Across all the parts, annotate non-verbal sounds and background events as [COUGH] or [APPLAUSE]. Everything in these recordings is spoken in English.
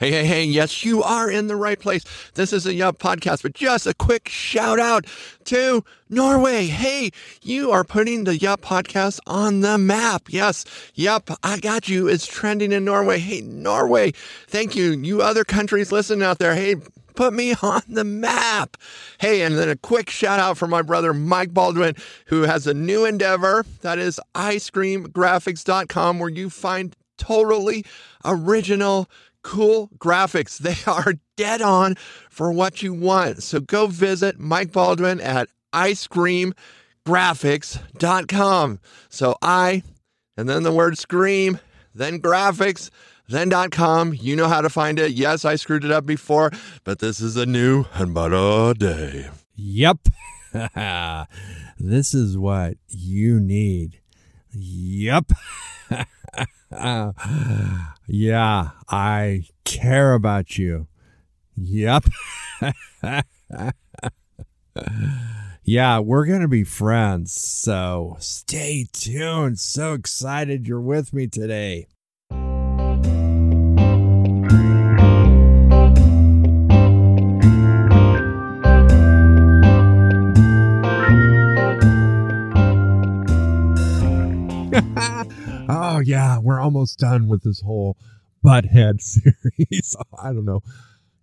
Hey, hey, hey, yes, you are in the right place. This is a Yup podcast, but just a quick shout out to Norway. Hey, you are putting the Yup podcast on the map. Yes, Yup, I got you. It's trending in Norway. Hey, Norway, thank you. You other countries listening out there, hey, put me [LAUGHS] on the map. Hey, and then a quick shout out for my brother Mike Baldwin, who has a new endeavor that is iscreamgraphics.com, where you find totally original cool graphics. They [LAUGHS] are dead on for what you want. So go visit Mike Baldwin at iscreamgraphics.com. So I, and then the word scream, then graphics, then .com. You know how to find it. Yes, I screwed it up before, but this is a new and better day. Yep. [LAUGHS] this is what you need. Yep. [LAUGHS] [LAUGHS] yeah, I care about you. Yep. [LAUGHS] yeah, we're going to be friends. So stay tuned. So excited you're with me today. Oh yeah, we're almost done with this whole butthead [LAUGHS] series. [LAUGHS] I don't know.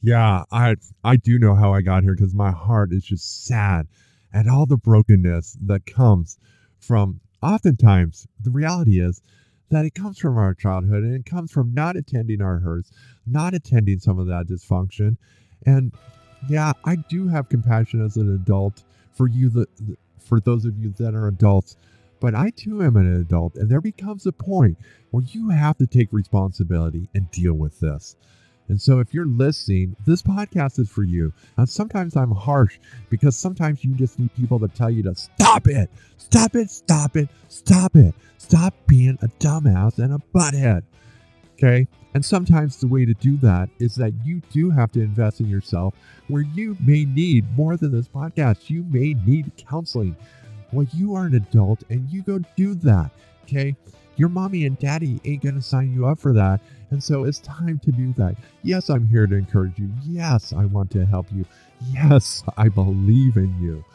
Yeah, I I do know how I got here because my heart is just sad at all the brokenness that comes from oftentimes the reality is that it comes from our childhood and it comes from not attending our hurts, not attending some of that dysfunction. And yeah, I do have compassion as an adult for you that for those of you that are adults but I too am an adult, and there becomes a point where you have to take responsibility and deal with this. And so, if you're listening, this podcast is for you. And sometimes I'm harsh because sometimes you just need people to tell you to stop it, stop it, stop it, stop it, stop being a dumbass and a butthead. Okay. And sometimes the way to do that is that you do have to invest in yourself where you may need more than this podcast. You may need counseling. Well, you are an adult and you go do that. Okay. Your mommy and daddy ain't going to sign you up for that. And so it's time to do that. Yes, I'm here to encourage you. Yes, I want to help you. Yes, I believe in you.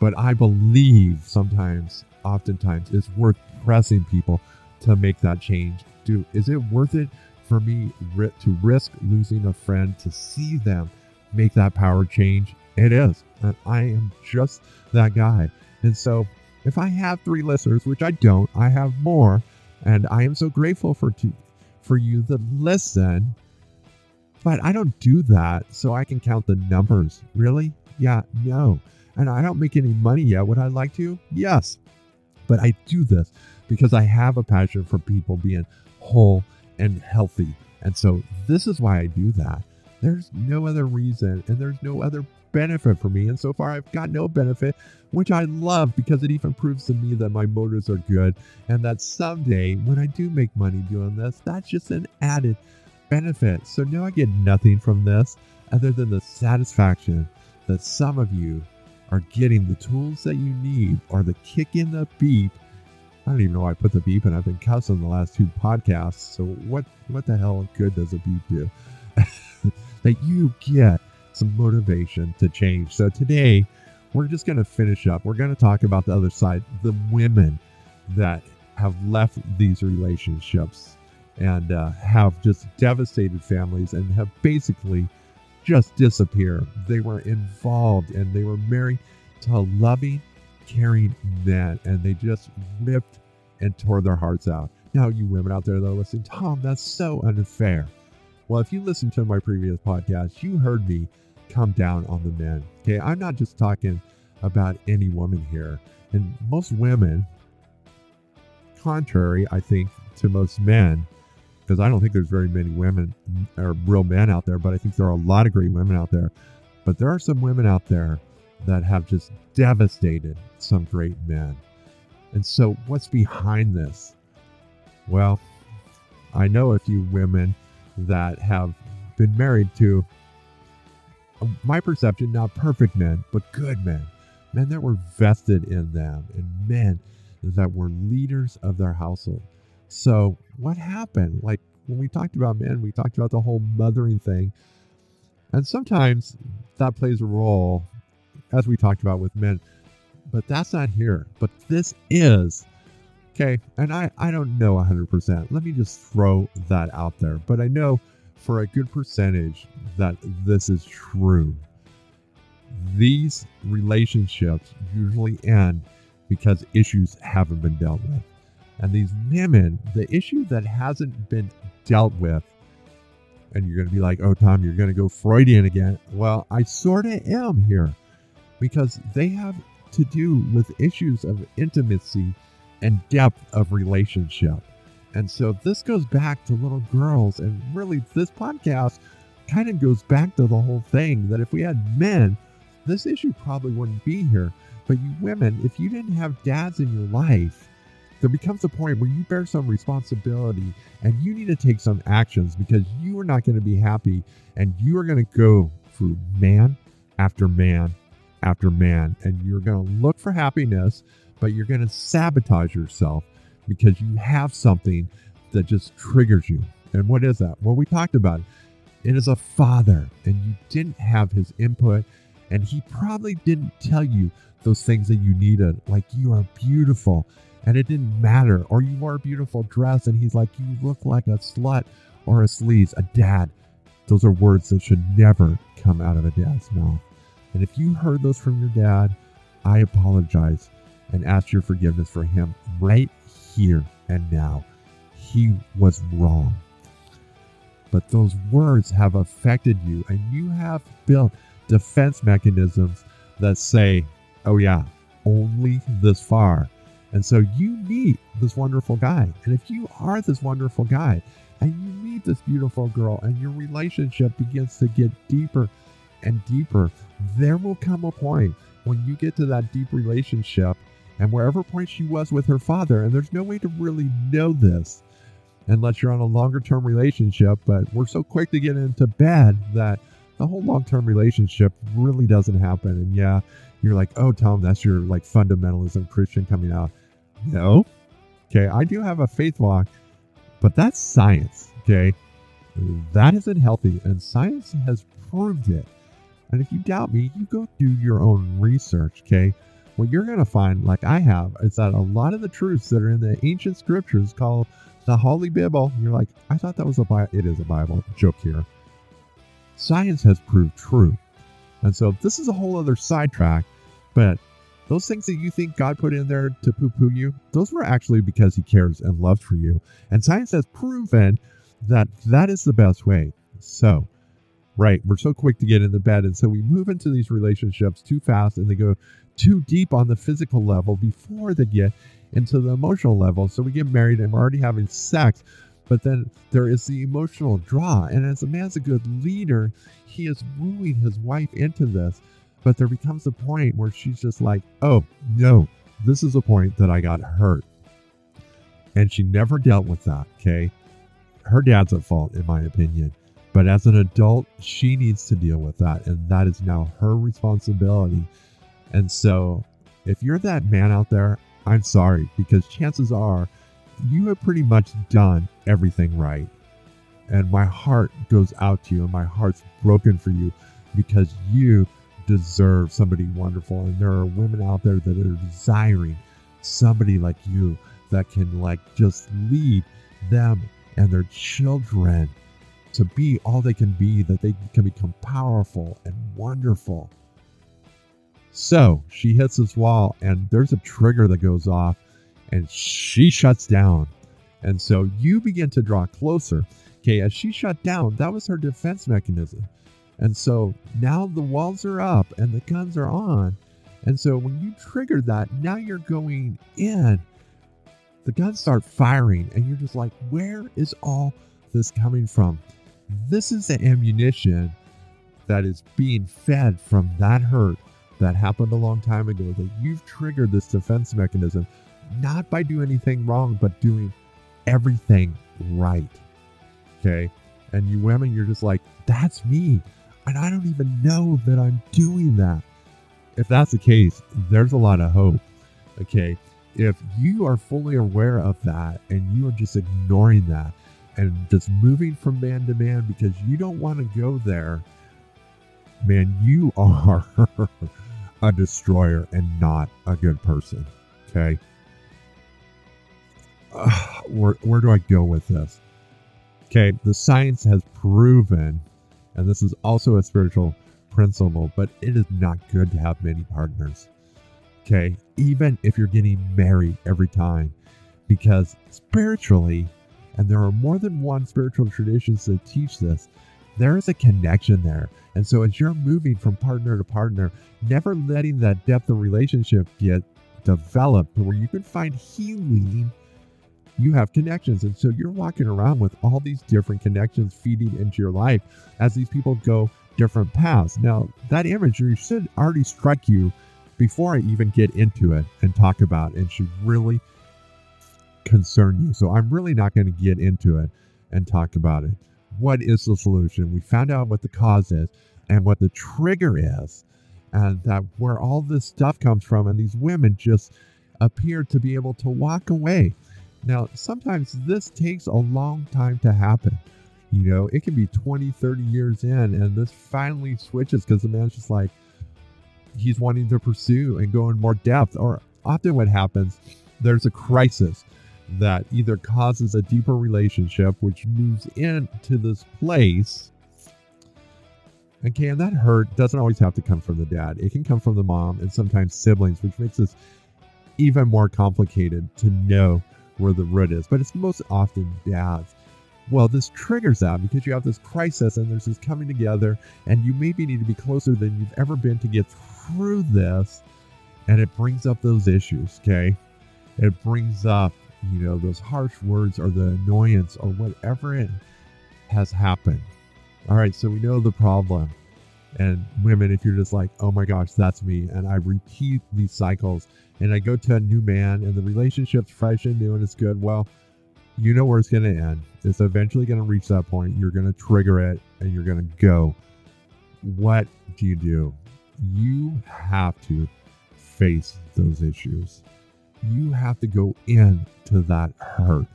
But I believe sometimes, oftentimes, it's worth pressing people to make that change. Do is it worth it for me to risk losing a friend to see them make that power change? It is. And I am just that guy. And so if I have three listeners, which I don't, I have more, and I am so grateful for to, for you that listen. But I don't do that so I can count the numbers. Really? Yeah, no. And I don't make any money yet. Would I like to? Yes. But I do this because I have a passion for people being whole and healthy. And so this is why I do that. There's no other reason and there's no other benefit for me. And so far, I've got no benefit, which I love because it even proves to me that my motives are good and that someday when I do make money doing this, that's just an added benefit. So now I get nothing from this other than the satisfaction that some of you are getting the tools that you need or the kick in the beep. I don't even know why I put the beep and I've been cussing the last two podcasts. So what what the hell good does a beep do? [LAUGHS] that you get some motivation to change. So today, we're just going to finish up. We're going to talk about the other side, the women that have left these relationships and uh, have just devastated families and have basically just disappeared. They were involved and they were married to loving, caring men, and they just ripped and tore their hearts out. Now, you women out there that are listening, Tom, that's so unfair. Well, if you listened to my previous podcast, you heard me come down on the men. Okay, I'm not just talking about any woman here. And most women, contrary, I think, to most men, because I don't think there's very many women mm, or real men out there, but I think there are a lot of great women out there. But there are some women out there that have just devastated some great men. And so, what's behind this? Well, I know a few women that have been married to my perception, not perfect men, but good men. Men that were vested in them and men that were leaders of their household. So, what happened? Like, when we talked about men, we talked about the whole mothering thing. And sometimes that plays a role, as we talked about with men, but that's not here. But this is. Okay. And I, I don't know 100%. Let me just throw that out there. But I know for a good percentage that this is true. These relationships usually end because issues haven't been dealt with. And these women, the issue that hasn't been dealt with, and you're going to be like, oh, Tom, you're going to go Freudian again. Well, I sort of am here because they have to do with issues of intimacy and depth of relationship. And so this goes back to little girls. And really, this podcast kind of goes back to the whole thing that if we had men, this issue probably wouldn't be here. But you women, if you didn't have dads in your life, there becomes a point where you bear some responsibility and you need to take some actions because you are not going to be happy and you are going to go through man after man after man and you're going to look for happiness, but you're going to sabotage yourself because you have something that just triggers you. And what is that? Well, we talked about it. It is a father, and you didn't have his input, and he probably didn't tell you those things that you needed, like you are beautiful and it didn't matter. Or you wore a beautiful dress and he's like, you look like a slut or a sleaze, a dad. Those are words that should never come out of a dad's mouth. And if you heard those from your dad, I apologize and ask your forgiveness for him right here and now. He was wrong. But those words have affected you, and you have built defense mechanisms that say, oh, yeah, only this far. And so you meet this wonderful guy. And if you are this wonderful guy and you meet this beautiful girl and your relationship begins to get deeper and deeper, there will come a point when you get to that deep relationship and wherever point she was with her father, and there's no way to really know this unless you're on a longer term relationship, but we're so quick to get into bed that the whole long term relationship really doesn't happen. And yeah, you're like, oh, Tom, that's your like fundamentalism Christian coming out. No. Okay, I do have a faith walk, but that's science. Okay, that isn't healthy, and science has proved it. And if you doubt me, you go do your own research. Okay, what you're going to find, like I have, is that a lot of the truths that are in the ancient scriptures called the Holy Bible, you're like, I thought that was a Bible. It is a Bible. Joke here. Science has proved true. And so this is a whole other sidetrack, but those things that you think God put in there to poo poo you, those were actually because He cares and loves for you. And science has proven that that is the best way. So, right, we're so quick to get in the bed. And so we move into these relationships too fast and they go too deep on the physical level before they get into the emotional level. So we get married and we're already having sex. But then there is the emotional draw. And as a man's a good leader, he is wooing his wife into this. But there becomes a point where she's just like, oh, no, this is a point that I got hurt. And she never dealt with that, okay? Her dad's at fault, in my opinion. But as an adult, she needs to deal with that. And that is now her responsibility. And so, if you're that man out there, I'm sorry, because chances are you have pretty much done everything right. And my heart goes out to you, and my heart's broken for you because you deserve somebody wonderful. And there are women out there that are desiring somebody like you that can like just lead them and their children to be all they can be, that they can become powerful and wonderful. So she hits this wall, and there's a trigger that goes off, and she shuts down. And so you begin to draw closer. Okay, as she shut down, that was her defense mechanism. And so now the walls are up and the guns are on. And so when you trigger that, now you're going in. The guns start firing, and you're just like, where is all this coming from? This is the ammunition that is being fed from that hurt that happened a long time ago. That you've triggered this defense mechanism, not by doing anything wrong, but doing everything right. Okay. And you women, you're just like, that's me. And I don't even know that I'm doing that. If that's the case, there's a lot of hope. Okay. If you are fully aware of that and you are just ignoring that, and just moving from man to man because you don't want to go there, man, you [LAUGHS] are a destroyer and not a good person. Okay. Uh, [SIGHS] where, where do I go with this? Okay, the science has proven, and this is also a spiritual principle, but it is not good to have many partners. Okay, even if you're getting married every time, because spiritually, and there are more than one spiritual traditions that teach this, there is a connection there. And so as you're moving from partner to partner, never letting that depth of relationship get developed where you can find healing, you have connections. And so you're walking around with all these different connections feeding into your life as these people go different paths. Now, that imagery should already strike you before I even get into it and talk about it and should really concern you. So I'm really not going to get into it and talk about it. What is the solution? We found out what the cause is and what the trigger is, and that where all this stuff comes from. And these women just appear to be able to walk away. Now, sometimes this takes a long time to happen. You know, it can be 20, 30 years in, and this finally switches because the man's just like, he's wanting to pursue and go in more depth. Or often what happens, there's a crisis that either causes a deeper relationship, which moves into this place. Okay, and that hurt doesn't always have to come from the dad. It can come from the mom and sometimes siblings, which makes this even more complicated to know where the root is. But it's most often dads. Well, this triggers that because you have this crisis and there's this coming together, and you maybe need to be closer than you've ever been to get through this. And it brings up those issues, okay? It brings up you know, those harsh words or the annoyance or whatever it has happened. All right, so we know the problem. And women, if you're just like, oh my gosh, that's me, and I repeat these cycles, and I go to a new man, and the relationship's fresh and new, and it's good, well, you know where it's going to end. It's eventually going to reach that point. You're going to trigger it, and you're going to go. What do you do? You have to face those issues you have to go in to that hurt,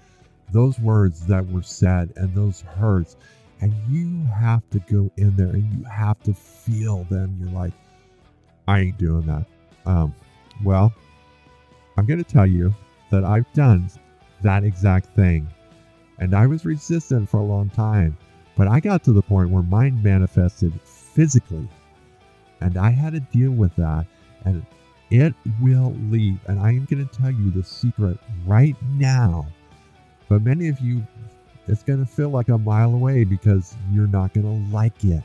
those words that were said and those hurts, and you have to go in there and you have to feel them. You're like, I ain't doing that. Um, well, I'm going to tell you that I've done that exact thing. And I was resistant for a long time, but I got to the point where mine manifested physically. And I had to deal with that. And it will leave. And I am going to tell you the secret right now. But many of you, it's going to feel like a mile away because you're not going to like it.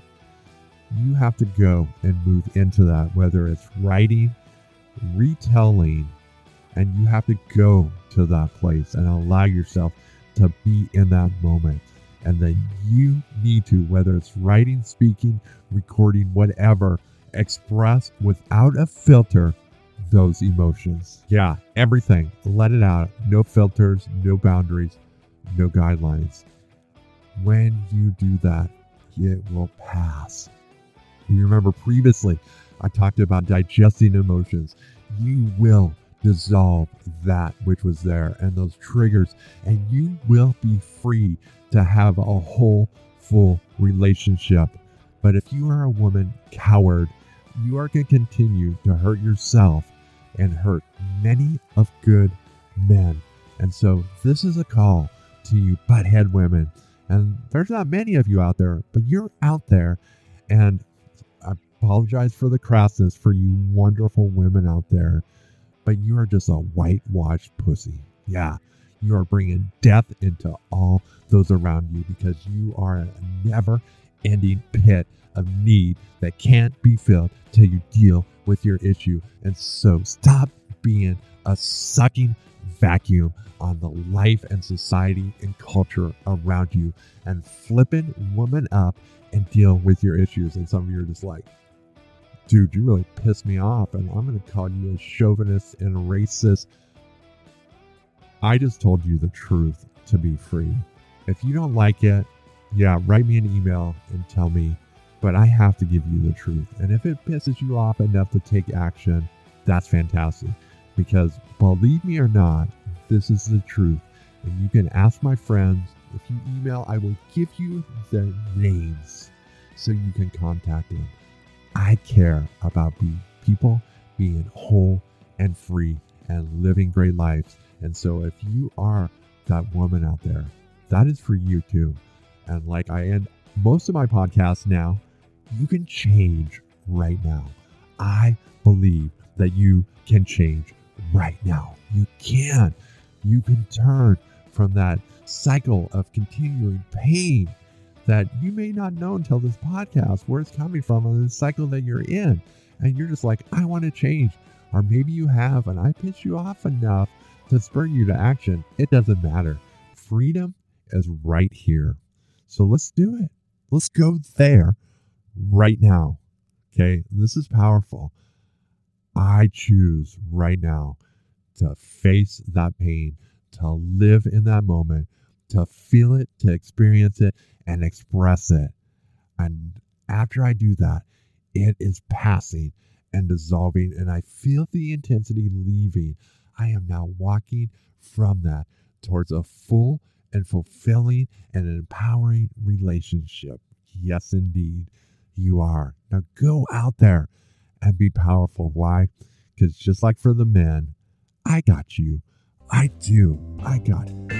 You have to go and move into that, whether it's writing, retelling, and you have to go to that place and allow yourself to be in that moment. And then you need to, whether it's writing, speaking, recording, whatever, express without a filter those emotions. Yeah, everything. Let it out. No filters, no boundaries, no guidelines. When you do that, it will pass. You remember previously, I talked about digesting emotions. You will dissolve that which was there and those triggers, and you will be free to have a whole, full relationship. But if you are a woman coward, you are going to continue to hurt yourself and hurt many of good men. And so this is a call to you butthead women. And there's not many of you out there, but you're out there. And I apologize for the crassness for you wonderful women out there, but you are just a whitewashed pussy. Yeah, you are bringing death into all those around you because you are a never ending pit of need that can't be filled till you deal with your issue. And so stop being a sucking vacuum on the life and society and culture around you and flipping woman up and deal with your issues. And some of you are just like, dude, you really pissed me off. And I'm going to call you a chauvinist and racist. I just told you the truth to be free. If you don't like it, yeah, write me an email and tell me but I have to give you the truth. And if it pisses you off enough to take action, that's fantastic. Because believe me or not, this is the truth. And you can ask my friends, If you email, I will give you their names so you can contact them. I care about people being whole and free and living great lives. And so if you are that woman out there, that is for you too. And like I end most of my podcasts now, you can change right now. I believe that you can change right now. You can. You can turn from that cycle of continuing pain that you may not know until this podcast where it's coming from and the cycle that you're in. And you're just like, I want to change. Or maybe you have, and I pissed you off enough to spur you to action. It doesn't matter. Freedom is right here. So let's do it. Let's go there right now. Okay. This is powerful. I choose right now to face that pain, to live in that moment, to feel it, to experience it, and express it. And after I do that, it is passing and dissolving, and I feel the intensity leaving. I am now walking from that towards a full and fulfilling and empowering relationship. Yes, indeed, you are. Now go out there and be powerful. Why? Because just like for the men, I got you. I do. I got you.